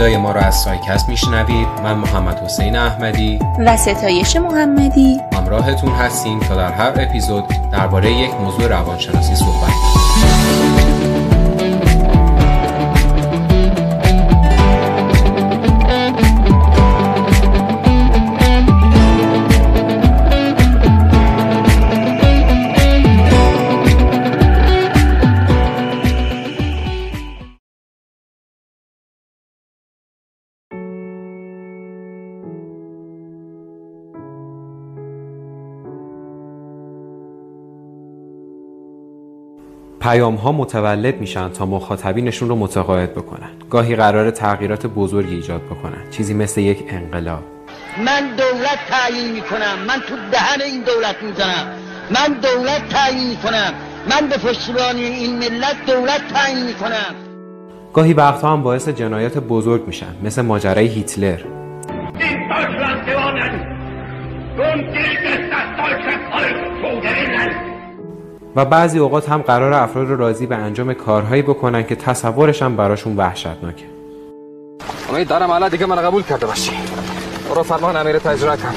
صدای ما را از سایکست میشنوید. من محمد حسین احمدی. و ستایش محمدی. همراهتون هستیم تا در هر اپیزود درباره یک موضوع روانشناسی صحبت کنیم. پیام ها متولد میشن تا مخاطبینشون رو متقاعد بکنن. گاهی قرار تغییرات بزرگی ایجاد بکنن. چیزی مثل یک انقلاب. من دولت تعیین می‌کنم. من تو دهن این دولت می‌زنم. من دولت تعیین می‌کنم. من به پشتیبانی این ملت دولت تعیین می‌کنم. گاهی وقتها هم باعث جنایات بزرگ میشن. مثل ماجرای هیتلر. In و بعضی اوقات هم قرار افراد رو راضی به انجام کارهایی بکنن که تصورش هم براشون وحشتناکه. امید دارم حالا دیگه من قبول کرده باشی. برو فرمان امیرت اجرا کن.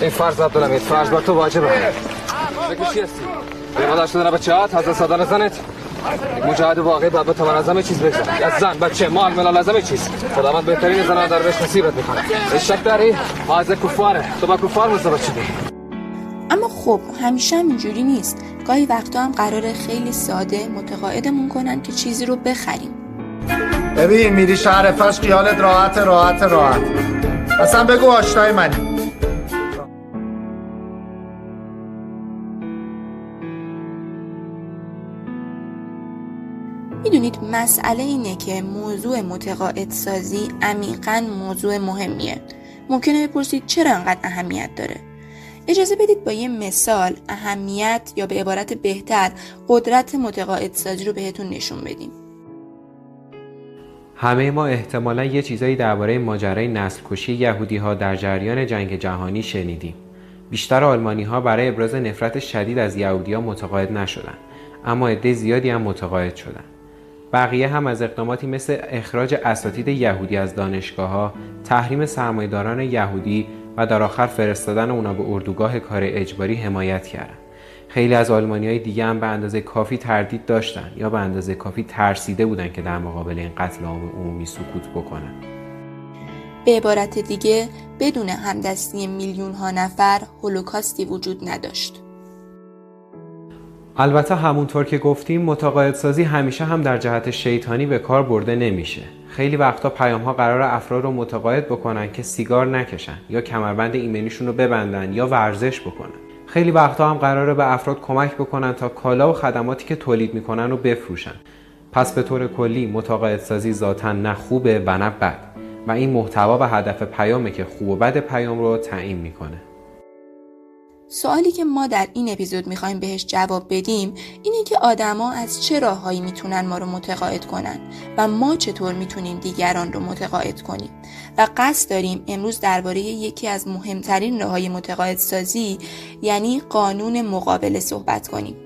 این فرض عبدالامید فرض بر تو واجبه. بگو چی هستی؟ بیقدر شدن بچه هات حضرت سادان زنت مجاهد واقعی باید بتوان از همه چیز بگذن از زن بچه مال ملال از همه چیز. خداوند بهترین زن در بهش نصیبت می‌کنه. شک داری؟ حاضر کفاره. تو با کفار شدی. اما خب همیشه هم اینجوری نیست. گاهی وقتا هم قراره خیلی ساده متقاعدمون کنن که چیزی رو بخریم. ببین میری شهر فش خیالت راحت راحت راحت. اصلا بگو آشنای منی. می‌دونید مسئله اینه که موضوع متقاعد سازی عمیقا موضوع مهمیه. ممکنه بپرسید چرا انقدر اهمیت داره؟ اجازه بدید با یه مثال اهمیت یا به عبارت بهتر قدرت متقاعد سازی رو بهتون نشون بدیم. همه ما احتمالا یه چیزایی درباره ماجرای نسل کشی یهودی ها در جریان جنگ جهانی شنیدیم. بیشتر آلمانی ها برای ابراز نفرت شدید از یهودی ها متقاعد نشدن اما عده زیادی هم متقاعد شدن. بقیه هم از اقداماتی مثل اخراج اساتید یهودی از دانشگاه ها، تحریم سرمایداران یهودی و در آخر فرستادن اونا به اردوگاه کار اجباری حمایت کردن. خیلی از آلمانی های دیگه هم به اندازه کافی تردید داشتن یا به اندازه کافی ترسیده بودن که در مقابل این قتل عام عمومی سکوت بکنن. به عبارت دیگه بدون همدستی میلیون ها نفر هولوکاستی وجود نداشت. البته همونطور که گفتیم متقاعدسازی همیشه هم در جهت شیطانی به کار برده نمیشه خیلی وقتا پیام ها قرار افراد رو متقاعد بکنن که سیگار نکشن یا کمربند ایمنیشون رو ببندن یا ورزش بکنن. خیلی وقتا هم قراره به افراد کمک بکنن تا کالا و خدماتی که تولید می‌کنن رو بفروشن. پس به طور کلی متقاعدسازی ذاتا نه خوبه و نه بد و این محتوا و هدف پیامه که خوب و بد پیام رو تعیین می‌کنه. سوالی که ما در این اپیزود می‌خوایم بهش جواب بدیم اینه که آدما از چه راههایی می‌تونن ما رو متقاعد کنن و ما چطور می‌تونیم دیگران رو متقاعد کنیم. و قصد داریم امروز درباره یکی از مهمترین راههای متقاعد سازی یعنی قانون مقابله صحبت کنیم.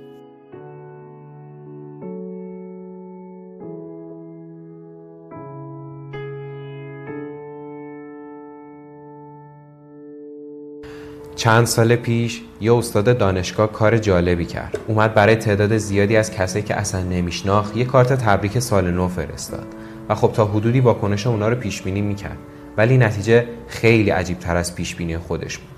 چند سال پیش یه استاد دانشگاه کار جالبی کرد. اومد برای تعداد زیادی از کسایی که اصلا نمیشناخت یه کارت تبریک سال نو فرستاد. و خب تا حدودی واکنش اونا رو پیش بینی می‌کرد. ولی نتیجه خیلی عجیب تر از پیش بینی خودش بود.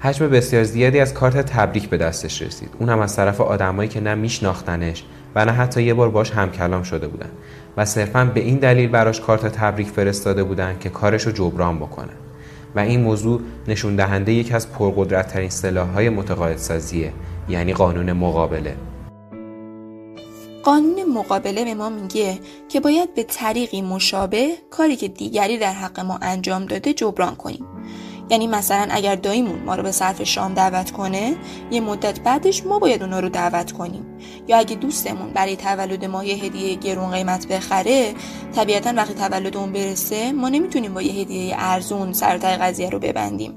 حجم بسیار زیادی از کارت تبریک به دستش رسید. اون هم از طرف آدمایی که نه میشناختنش و نه حتی یه بار باش همکلام شده بودن. و صرفا به این دلیل براش کارت تبریک فرستاده بودن که کارش رو جبران بکنه. و این موضوع نشون دهنده یکی از پرقدرتترین سلاح‌های متقاعدسازیه یعنی قانون مقابله. قانون مقابله به ما میگه که باید به طریقی مشابه کاری که دیگری در حق ما انجام داده جبران کنیم. یعنی مثلا اگر داییمون ما رو به صرف شام دعوت کنه یه مدت بعدش ما باید اونا رو دعوت کنیم. یا اگه دوستمون برای تولد ما یه هدیه گرون قیمت بخره طبیعتا وقتی تولد اون برسه ما نمی‌تونیم با یه هدیه ارزون سرتای قضیه رو ببندیم.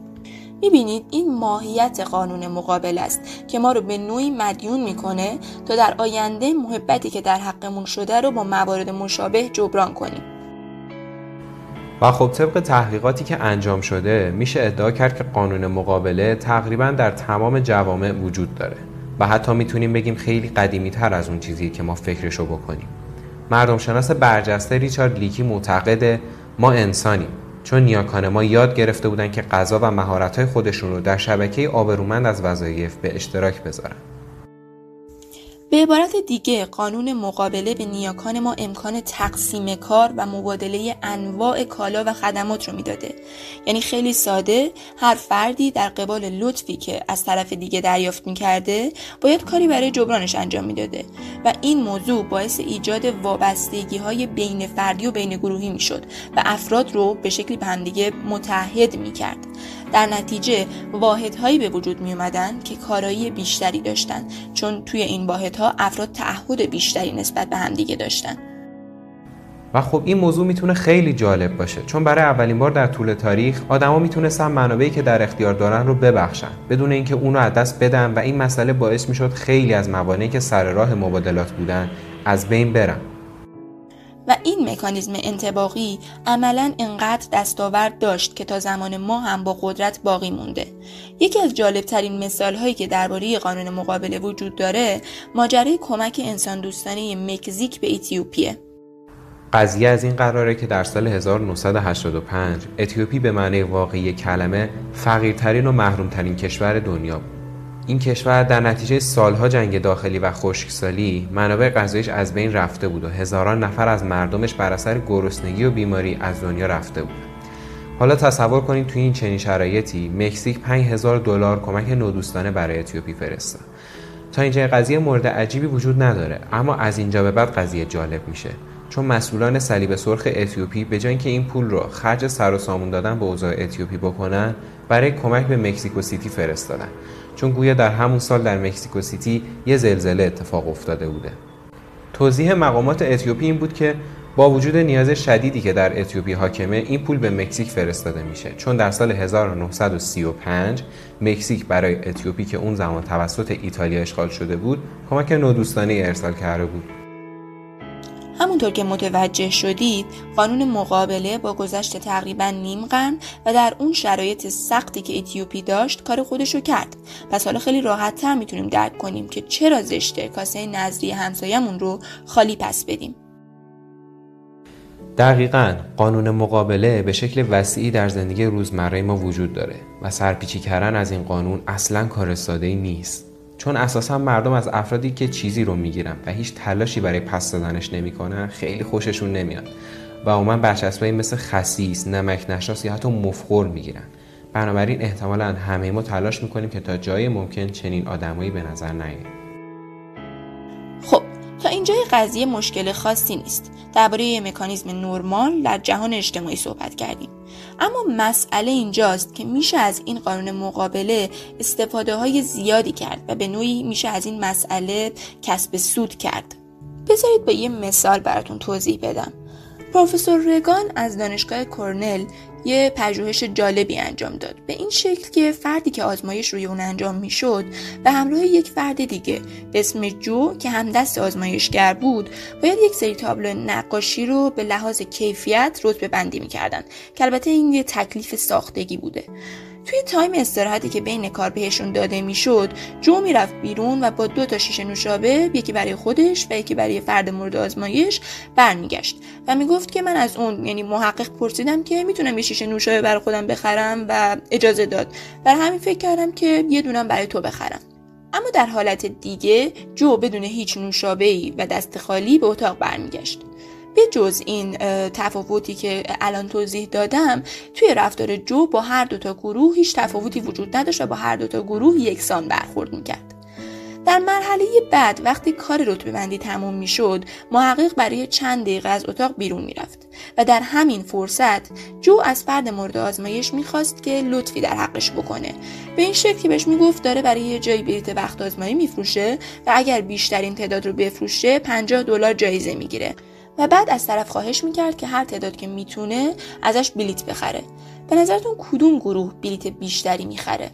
می‌بینید این ماهیت قانون مقابل است که ما رو به نوعی مدیون می‌کنه تا در آینده محبتی که در حقمون شده رو با موارد مشابه جبران کنیم. و خب طبق تحقیقاتی که انجام شده میشه ادعا کرد که قانون مقابله تقریبا در تمام جوامع وجود داره و حتی می‌تونیم بگیم خیلی قدیمی تر از اون چیزی که ما فکرشو بکنیم. مردم شناس برجسته ریچارد لیکی معتقده ما انسانیم. چون نیاکان ما یاد گرفته بودن که غذا و مهارت‌های خودشون رو در شبکه آبرومند از وظایف به اشتراک بذارن. به عبارت دیگه قانون مقابله به نیاکان ما امکان تقسیم کار و مبادله انواع کالا و خدمات رو می‌داده. یعنی خیلی ساده هر فردی در قبال لطفی که از طرف دیگه دریافت می‌کرده باید کاری برای جبرانش انجام می‌داده. و این موضوع باعث ایجاد وابستگی های بین فردی و بین گروهی می‌شد و افراد رو به شکلی به همدیگه متحد می‌کرد. در نتیجه واحدهایی به وجود می اومدن که کارایی بیشتری داشتن چون توی این واحدها افراد تعهد بیشتری نسبت به همدیگه داشتن. و خب این موضوع می‌تونه خیلی جالب باشه چون برای اولین بار در طول تاریخ آدما می‌تونستن منابعی که در اختیار دارن رو ببخشن بدون اینکه اون رو از دست بدن و این مسئله باعث می‌شد خیلی از موانعی که سر راه مبادلات بودن از بین برن. و این مکانیزم انتباقی عملا انقدر دستاورد داشت که تا زمان ما هم با قدرت باقی مونده. یکی از جالبترین مثال هایی که درباره قانون مقابله وجود داره ماجرای کمک انسان دوستانه مکزیک به اتیوپیه قضیه از این قراره که در سال 1985 اتیوپی به معنی واقعی کلمه فقیرترین و محرومترین کشور دنیا بود. این کشور در نتیجه سالها جنگ داخلی و خشکسالی منابع غذاییش از بین رفته بود و هزاران نفر از مردمش بر اثر گرسنگی و بیماری از دنیا رفته بود. حالا تصور کنید توی این چنین شرایطی مکزیک 5000 دلار کمک نودوستانه برای اتیوپی فرستاد تا اینجا قضیه مورد عجیبی وجود نداره اما از اینجا به بعد قضیه جالب میشه. چون مسئولان صلیب سرخ اتیوپی به جای اینکه این پول رو خرج سر و سامون دادن به اوضاع اتیوپی بکنن برای کمک به مکزیکو سیتی فرستادن. چون گویا در همون سال در مکزیکو سیتی یه زلزله اتفاق افتاده بوده. توضیح مقامات اتیوپی این بود که با وجود نیاز شدیدی که در اتیوپی حاکمه این پول به مکزیک فرستاده میشه. چون در سال 1935 مکزیک برای اتیوپی که اون زمان توسط ایتالیا اشغال شده بود کمک نوع‌دوستانه ارسال کرده بود. همونطور که متوجه شدید قانون مقابله با گذشت تقریبا نیم قرن و در اون شرایط سختی که اتیوپی داشت کار خودشو کرد. پس حالا خیلی راحت تر می‌تونیم درک کنیم که چرا زشته کاسه نظری همسایمون رو خالی پس بدیم. دقیقا قانون مقابله به شکل وسیعی در زندگی روزمره ما وجود داره و سرپیچی کردن از این قانون اصلا کار ساده نیست. چون اساسا مردم از افرادی که چیزی رو می‌گیرن و هیچ تلاشی برای پس دادنش نمی‌کنن خیلی خوششون نمیاد. و عموما برچسبایی مثل خسیس، نمک نشناس یا حتی مفخور می‌گیرن. بنابراین احتمالا همه ما تلاش می‌کنیم که تا جای ممکن چنین آدمایی به نظر نیاییم خب تا اینجای قضیه مشکل خاصی نیست. درباره مکانیزم نرمال در جهان اجتماعی صحبت کردیم. اما مسئله اینجاست که میشه از این قانون مقابله استفاده های زیادی کرد و به نوعی میشه از این مسئله کسب سود کرد. بذارید با یه مثال براتون توضیح بدم. پروفسور رگان از دانشگاه کرنل یه پژوهش جالبی انجام داد. به این شکل که فردی که آزمایش روی اون انجام می‌شد به همراه یک فرد دیگه به اسم جو که هم دست آزمایشگر بود باید یک سری تابلو نقاشی رو به لحاظ کیفیت رتبه بندی می‌کردن که البته این یه تکلیف ساختگی بوده. توی time استراحتی که بین کار بهشون داده می‌شد جو می‌رفت بیرون و با دو تا شیشه نوشابه یکی برای خودش و یکی برای فرد مورد آزمایش برمیگشت و می‌گفت که من از اون یعنی محقق پرسیدم که می‌تونم یه شیشه نوشابه برای خودم بخرم و اجازه داد بر همین فکر کردم که یه دونم برای تو بخرم. اما در حالت دیگه جو بدون هیچ نوشابه و دست خالی به اتاق برمیگشت. به جز این تفاوتی که الان توضیح دادم توی رفتار جو با هر دوتا گروه هیچ تفاوتی وجود نداشت و با هر دوتا گروه یکسان برخورد می‌کرد. در مرحله بعد وقتی کار رتبه بندی تموم می‌شد محقق برای چند دقیقه از اتاق بیرون می‌رفت و در همین فرصت جو از فرد مورد آزمایش می‌خواست که لطفی در حقش بکنه. به این شکل که بهش می‌گفت داره برای یه جایی بلیت وقت آزمایی میفروشه و اگر بیشترین تعداد رو بفروشه 50 دلار جایزه می‌گیره. و بعد از طرف خواهش می‌کرد که هر تعداد که می‌تونه ازش بلیت بخره. به نظرتون کدوم گروه بلیت بیشتری می‌خره؟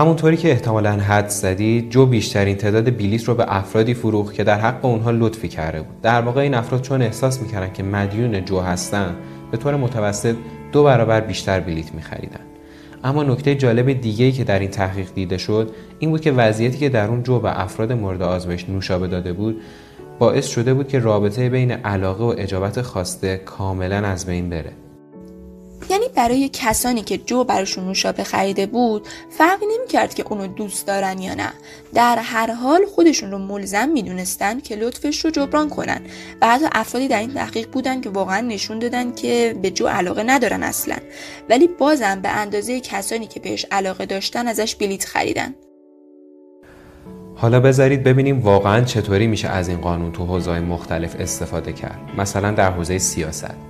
همونطوری که احتمالا حد زدید جو بیشترین تعداد بلیت رو به افرادی فروخت که در حق اونها لطفی کرده بود. در واقع این افراد چون احساس می‌کردن که مدیون جو هستن به طور متوسط دو برابر بیشتر بلیت میخریدن. اما نکته جالب دیگه که در این تحقیق دیده شد این بود که وضعیتی که در اون جو به افراد مورد آزمایش نوشابه داده بود باعث شده بود که رابطه بین علاقه و اجابت خواسته کاملا از بین بره. یعنی برای کسانی که جو براشون نوشابه خریده بود فرقی نمی‌کرد که اونو دوست دارن یا نه. در هر حال خودشون رو ملزم می‌دونستن که لطفش رو جبران کنن و حتی افرادی در این تحقیق بودن که واقعا نشون دادن که به جو علاقه ندارن اصلا. ولی بازم به اندازه کسانی که بهش علاقه داشتن ازش بلیت خریدن. حالا بذارید ببینیم واقعا چطوری میشه از این قانون تو حوزه‌های مختلف استفاده کرد. مثلا در حوزه سیاست.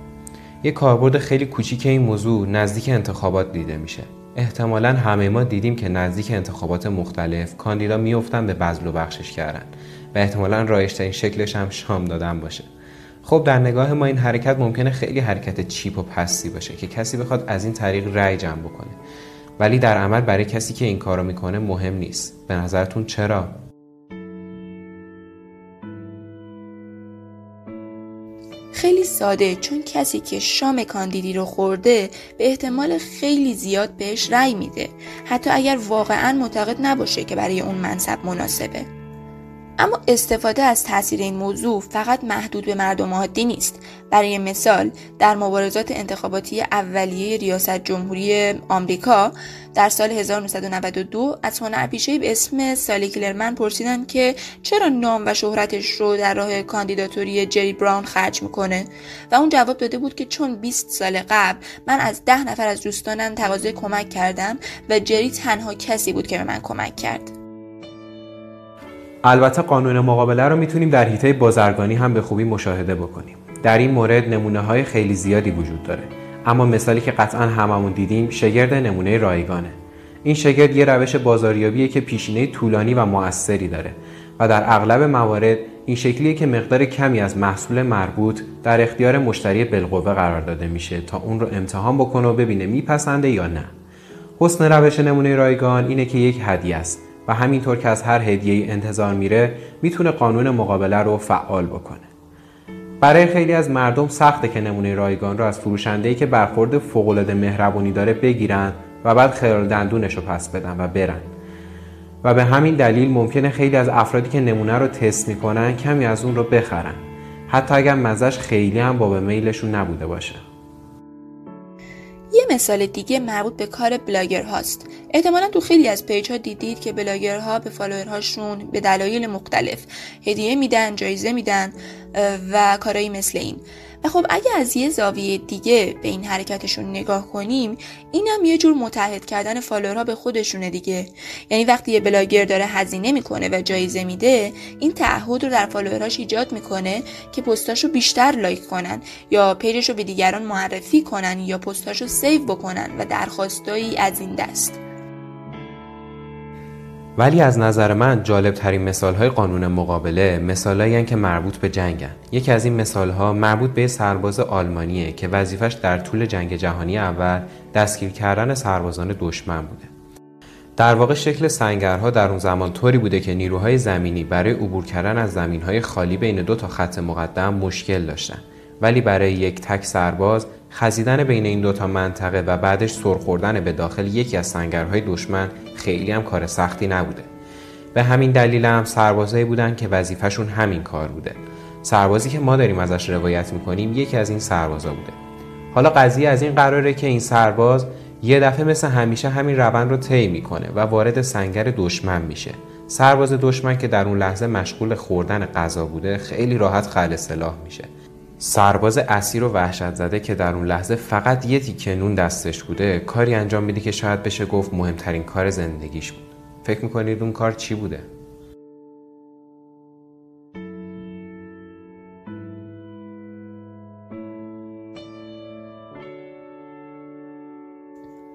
یک کاربرد خیلی کوچیک این موضوع نزدیک انتخابات دیده میشه. احتمالا همه ما دیدیم که نزدیک انتخابات مختلف کاندیدا میافتن به بذل و بخشش کردن و احتمالا رایشترین شکلش هم شام دادن باشه. خب در نگاه ما این حرکت ممکنه خیلی حرکت چیپ و پستی باشه که کسی بخواد از این طریق رأی جمع بکنه. ولی در عمل برای کسی که این کارو می‌کنه مهم نیست. به نظرتون چرا؟ خیلی ساده چون کسی که شام کاندیدی رو خورده به احتمال خیلی زیاد بهش رأی میده. حتی اگر واقعا معتقد نباشه که برای اون منصب مناسبه. اما استفاده از تاثیر این موضوع فقط محدود به مردم عادی نیست. برای مثال در مبارزات انتخاباتی اولیه ریاست جمهوری آمریکا در سال 1992 از هنرپیشه به اسم سالی کلرمن پرسیدن که چرا نام و شهرتش رو در راه کاندیداتوری جری براون خرج می‌کنه؟ و اون جواب داده بود که چون 20 سال قبل من از ده نفر از دوستانم تقاضای کمک کردم و جری تنها کسی بود که به من کمک کرد. البته قانون مقابله رو می‌تونیم در حیطه بازرگانی هم به خوبی مشاهده بکنیم. در این مورد نمونه های خیلی زیادی وجود داره. اما مثالی که قطعا هممون دیدیم شگرد نمونه رایگانه. این شگرد یه روش بازاریابیه که پیشینه طولانی و موثری داره و در اغلب موارد این شکلیه که مقدار کمی از محصول مربوط در اختیار مشتری بالقوه قرار داده میشه تا اون رو امتحان بکنه و ببینه میپسنده یا نه. حسن روش نمونه رایگان اینه که یک هدیه است. و همینطور که از هر هدیه انتظار میره می‌تونه قانون مقابله رو فعال بکنه. برای خیلی از مردم سخته که نمونه رایگان رو از فروشنده‌ای که برخورد فوق‌العاده مهربونی داره بگیرن و بعد خلال دندونش رو پس بدن و برن. و به همین دلیل ممکنه خیلی از افرادی که نمونه رو تست می‌کنن کمی از اون رو بخرن. حتی اگر مزش خیلی هم باب میلشون نبوده باشه. یه مثال دیگه مربوط به کار بلاگر هاست. احتمالا تو خیلی از page ها دیدید که بلاگرها به follower هاشون به دلایل مختلف هدیه میدن جایزه میدن و کارایی مثل این. و خب اگه از یه زاویه دیگه به این حرکتشون نگاه کنیم اینم یه جور متحد کردن follower ها به خودشونه دیگه. یعنی وقتی یه بلاگر داره هزینه می‌کنه و جایزه میده این تعهد رو در follower هاش ایجاد می‌کنه که پستاشو بیشتر like کنن یا page ش رو به دیگران معرفی کنن یا پستاشو save بکنن و درخواستایی از این دست. ولی از نظر من جالب ترین مثال های قانون مقابله به مثل که مربوط به جنگن یکی از این مثال ها مربوط به سرباز آلمانیه که وظیفش در طول جنگ جهانی اول دستگیر کردن سربازان دشمن بوده. در واقع شکل سنگرها در اون زمان طوری بوده که نیروهای زمینی برای عبور کردن از زمینهای خالی بین دو تا خط مقدم مشکل داشتن. ولی برای یک تک سرباز خزیدن بین این دوتا منطقه و بعدش سرخوردن به داخل یکی از سنگرهای دشمن خیلی هم کار سختی نبوده. به همین دلیل هم سربازایی بودن که وظیفهشون همین کار بوده. سربازی که ما داریم ازش روایت می‌کنیم یکی از این سربازا بوده. حالا قضیه از این قراره که این سرباز یه دفعه مثل همیشه همین روند رو طی می‌کنه و وارد سنگر دشمن میشه. سرباز دشمن که در اون لحظه مشغول خوردن غذا بوده خیلی راحت خل سلاح میشه. سرباز اسیر و وحشت زده که در اون لحظه فقط یه تیکه نون دستش بوده کاری انجام میده که شاید بشه گفت مهمترین کار زندگیش بود فکر می‌کنید اون کار چی بوده؟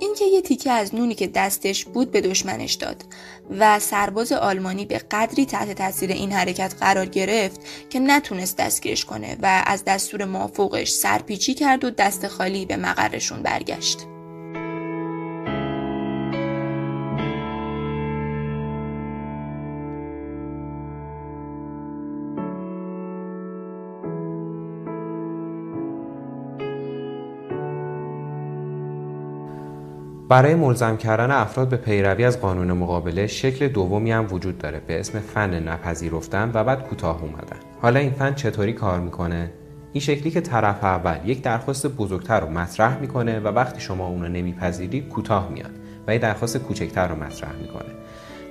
اینکه یه تیکه از نونی که دستش بود به دشمنش داد و سرباز آلمانی به قدری تحت تاثیر این حرکت قرار گرفت که نتونست دستگیرش کنه و از دستور مافوقش سرپیچی کرد و دست خالی به مقرشون برگشت. برای ملزم کردن افراد به پیروی از قانون مقابله شکل دومی هم وجود داره به اسم فن نپذیرفتن و بعد کوتاه اومدن. حالا این فن چطوری کار می‌کنه؟ این شکلی که طرف اول یک درخواست بزرگتر رو مطرح می‌کنه و وقتی شما اون رو نمیپذیرید کوتاه میاد و یک درخواست کوچکتر رو مطرح می‌کنه.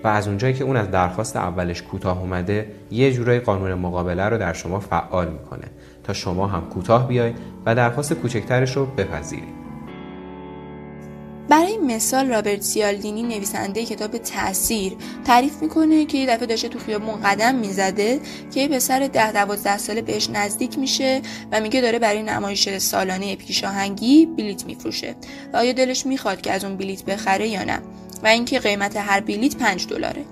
و از اونجایی که اون از درخواست اولش کوتاه اومده یه جورای قانون مقابله رو در شما فعال می‌کنه تا شما هم کوتاه بیاید و درخواست کوچکترش رو بپذیرید برای مثال رابرت سیالدینی نویسنده کتاب تاثیر تعریف می‌کنه که یه دفعه داشته تو خیابون قدم می‌زده که یه پسر ده دوازده ساله بهش نزدیک میشه و میگه داره برای نمایش سالانه پیشاهنگی بلیت میفروشه. و آیا دلش می‌خواد که از اون بلیت بخره یا نه؟ و اینکه قیمت هر بلیت 5 دلاره.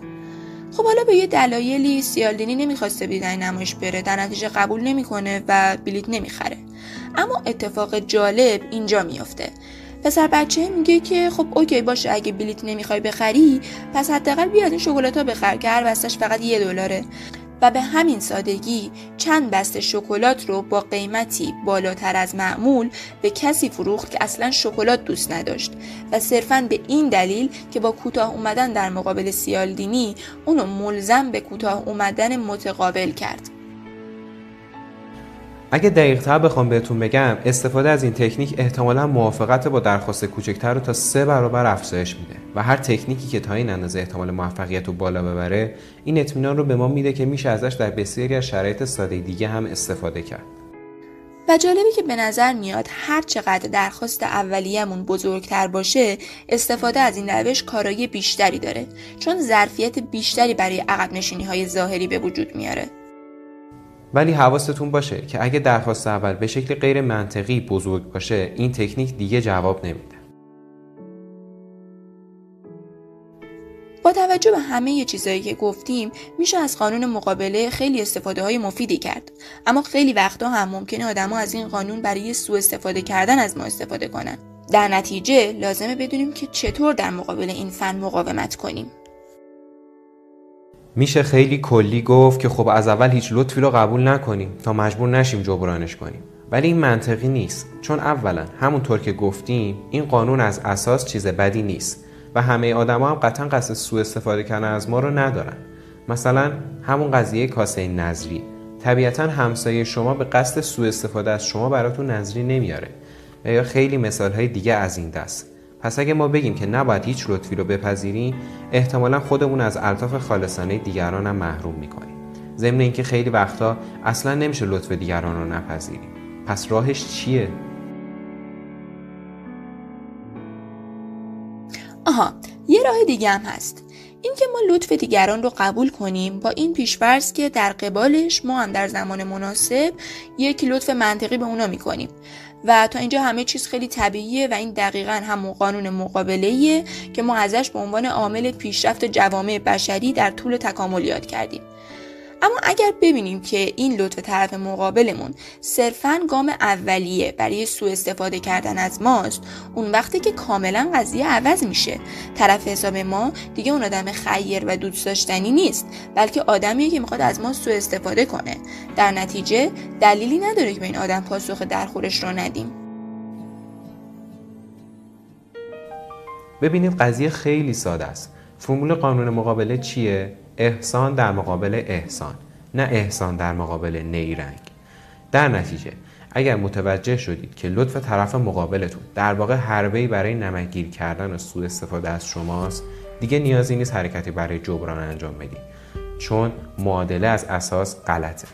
خب حالا به یه دلایلی سیالدینی نمی‌خواسته به نمایش بره در نتیجه قبول نمی‌کنه و بلیت نمی‌خره. اما اتفاق جالب اینجا میافته. پسر بچه میگه که خب اوکی باشه اگه بلیت نمی‌خوای بخری پس حداقل بیاد این شکلات ها بخر که هر بستش فقط یه دلاره. و به همین سادگی چند بسته شکلات رو با قیمتی بالاتر از معمول به کسی فروخت که اصلا شکلات دوست نداشت. و صرفا به این دلیل که با کوتاه اومدن در مقابل سیالدینی اونو ملزم به کوتاه اومدن متقابل کرد. اگه دقیقتر بخوام بهتون بگم استفاده از این تکنیک احتمالا موافقت با درخواست کوچکتر رو تا سه برابر افزایش میده و هر تکنیکی که تا این اندازه احتمال موفقیت رو بالا ببره این اطمینان رو به ما میده که میشه ازش در بسیاری از شرایط ساده دیگه هم استفاده کرد. و جالبی که به نظر میاد هر چقدر درخواست اولیه‌مون بزرگتر باشه استفاده از این روش کارایی بیشتری داره چون ظرفیت بیشتری برای عقب نشینی های ظاهری به وجود میاره. ولی حواستون باشه که اگه درخواست اول به شکل غیر منطقی بزرگ باشه این تکنیک دیگه جواب نمیده. با توجه به همه چیزهایی که گفتیم میشه از قانون مقابله خیلی استفاده های مفیدی کرد. اما خیلی وقتا هم ممکنه آدما از این قانون برای سوء استفاده کردن از ما استفاده کنن. در نتیجه لازمه بدونیم که چطور در مقابل این فن مقاومت کنیم. میشه خیلی کلی گفت که خب از اول هیچ لطفی رو قبول نکنیم تا مجبور نشیم جبرانش کنیم. ولی این منطقی نیست. چون اولا همونطور که گفتیم این قانون از اساس چیز بدی نیست و همه آدما هم قطعا قصد سوء استفاده کردن از ما رو ندارن. مثلا همون قضیه کاسه نظری طبیعتا همسایه شما به قصد سوء استفاده از شما براتون نظری نمیاره. یا خیلی مثال های دیگه از این دست. پس اگه ما بگیم که نباید هیچ لطفی رو بپذیریم احتمالا خودمون از الطاف خالصانه دیگران هم محروم می‌کنیم. ضمن اینکه خیلی وقتا اصلا نمیشه لطف دیگران رو نپذیریم. پس راهش چیه؟ آها یه راه دیگه هم هست. اینکه ما لطف دیگران رو قبول کنیم با این پیشورز که در قبالش ما هم در زمان مناسب یک لطف منطقی به اونا می‌کنیم. و تا اینجا همه چیز خیلی طبیعیه و این دقیقا همون قانون مقابله که ما ازش به عنوان عامل پیشرفت جوامع بشری در طول تکامل یاد کردیم. اما اگر ببینیم که این لطف طرف مقابلمون صرفا گام اولیه برای سوء استفاده کردن از ماست اون وقتی که کاملا قضیه عوض میشه. طرف حساب ما دیگه اون آدم خیر و دوست داشتنی نیست بلکه آدمیه که می‌خواد از ما سوء استفاده کنه. در نتیجه دلیلی نداره که به این آدم پاسخ درخورش رو ندیم. ببینید قضیه خیلی ساده است. فرمول قانون مقابله چیه؟ احسان در مقابل احسان نه احسان در مقابل نیرنگ. در نتیجه اگر متوجه شدید که لطف طرف مقابلتون در واقع حربه‌ای برای نمکگیر کردن و سوء استفاده از شماست دیگه نیازی نیست حرکتی برای جبران انجام بدید چون معادله از اساس غلطه.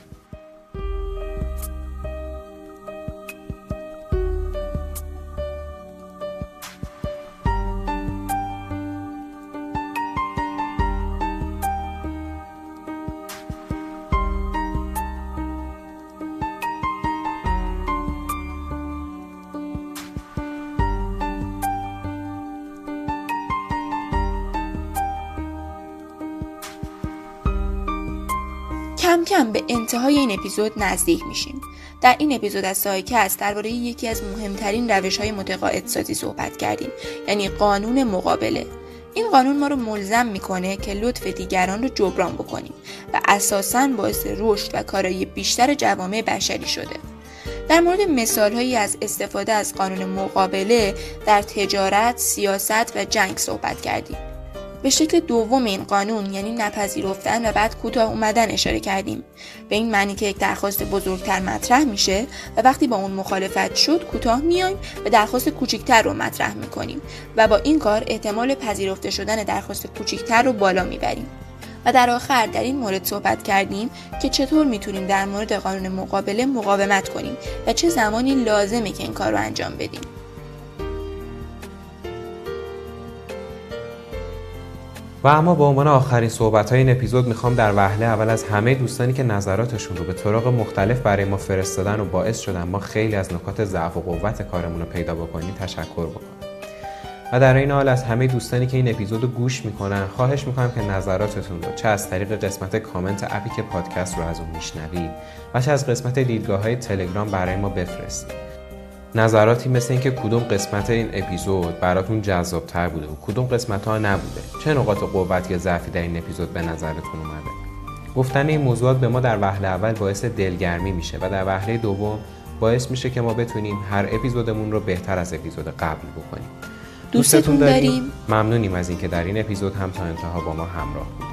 کم کم به انتهای این اپیزود نزدیک میشیم. در این اپیزود از سایکست درباره یکی از مهمترین روش های متقاعد سازی صحبت کردیم یعنی قانون مقابله. این قانون ما رو ملزم می‌کنه که لطف دیگران رو جبران بکنیم و اساسا باعث رشد و کارایی بیشتر جوامع بشری شده. در مورد مثال هایی از استفاده از قانون مقابله در تجارت، سیاست و جنگ صحبت کردیم. به شکل دوم این قانون یعنی نپذیرفتن و بعد کوتاه اومدن اشاره کردیم. به این معنی که یک درخواست بزرگتر مطرح میشه و وقتی با اون مخالفت شد کوتاه میایم و درخواست کوچکتر رو مطرح می‌کنیم و با این کار احتمال پذیرفته شدن درخواست کوچکتر رو بالا می‌بریم. و در آخر در این مورد صحبت کردیم که چطور می‌تونیم در مورد قانون مقابله مقاومت کنیم و چه زمانی لازمه که این کار رو انجام بدیم. و اما به عنوان آخرین صحبت های این اپیزود می‌خوام در وهله اول از همه دوستانی که نظراتشون رو به طرق مختلف برای ما فرستادن و باعث شدن ما خیلی از نکات ضعف و قوت کارمون رو پیدا بکنیم تشکر بکنم. و در این حال از همه دوستانی که این اپیزود رو گوش می‌کنن خواهش می‌کنم که نظراتتون رو چه از طریق قسمت کامنت اپی که پادکست رو از اون میشنوید و چه از قسمت دیدگاه های تلگرام برای ما بفرستید. نظراتی مثل اینکه کدوم قسمت این اپیزود براتون جذابتر بوده و کدوم قسمت ها نبوده. چه نقاط قوت یا ضعفی در این اپیزود به نظرتون اومده؟ گفتن این موضوعات به ما در وهله اول باعث دلگرمی میشه و در وهله دوم باعث میشه که ما بتونیم هر اپیزودمون رو بهتر از اپیزود قبل بکنیم. دوستتون داریم. ممنونیم از اینکه در این اپیزود هم تا انتها با ما همراه بودید.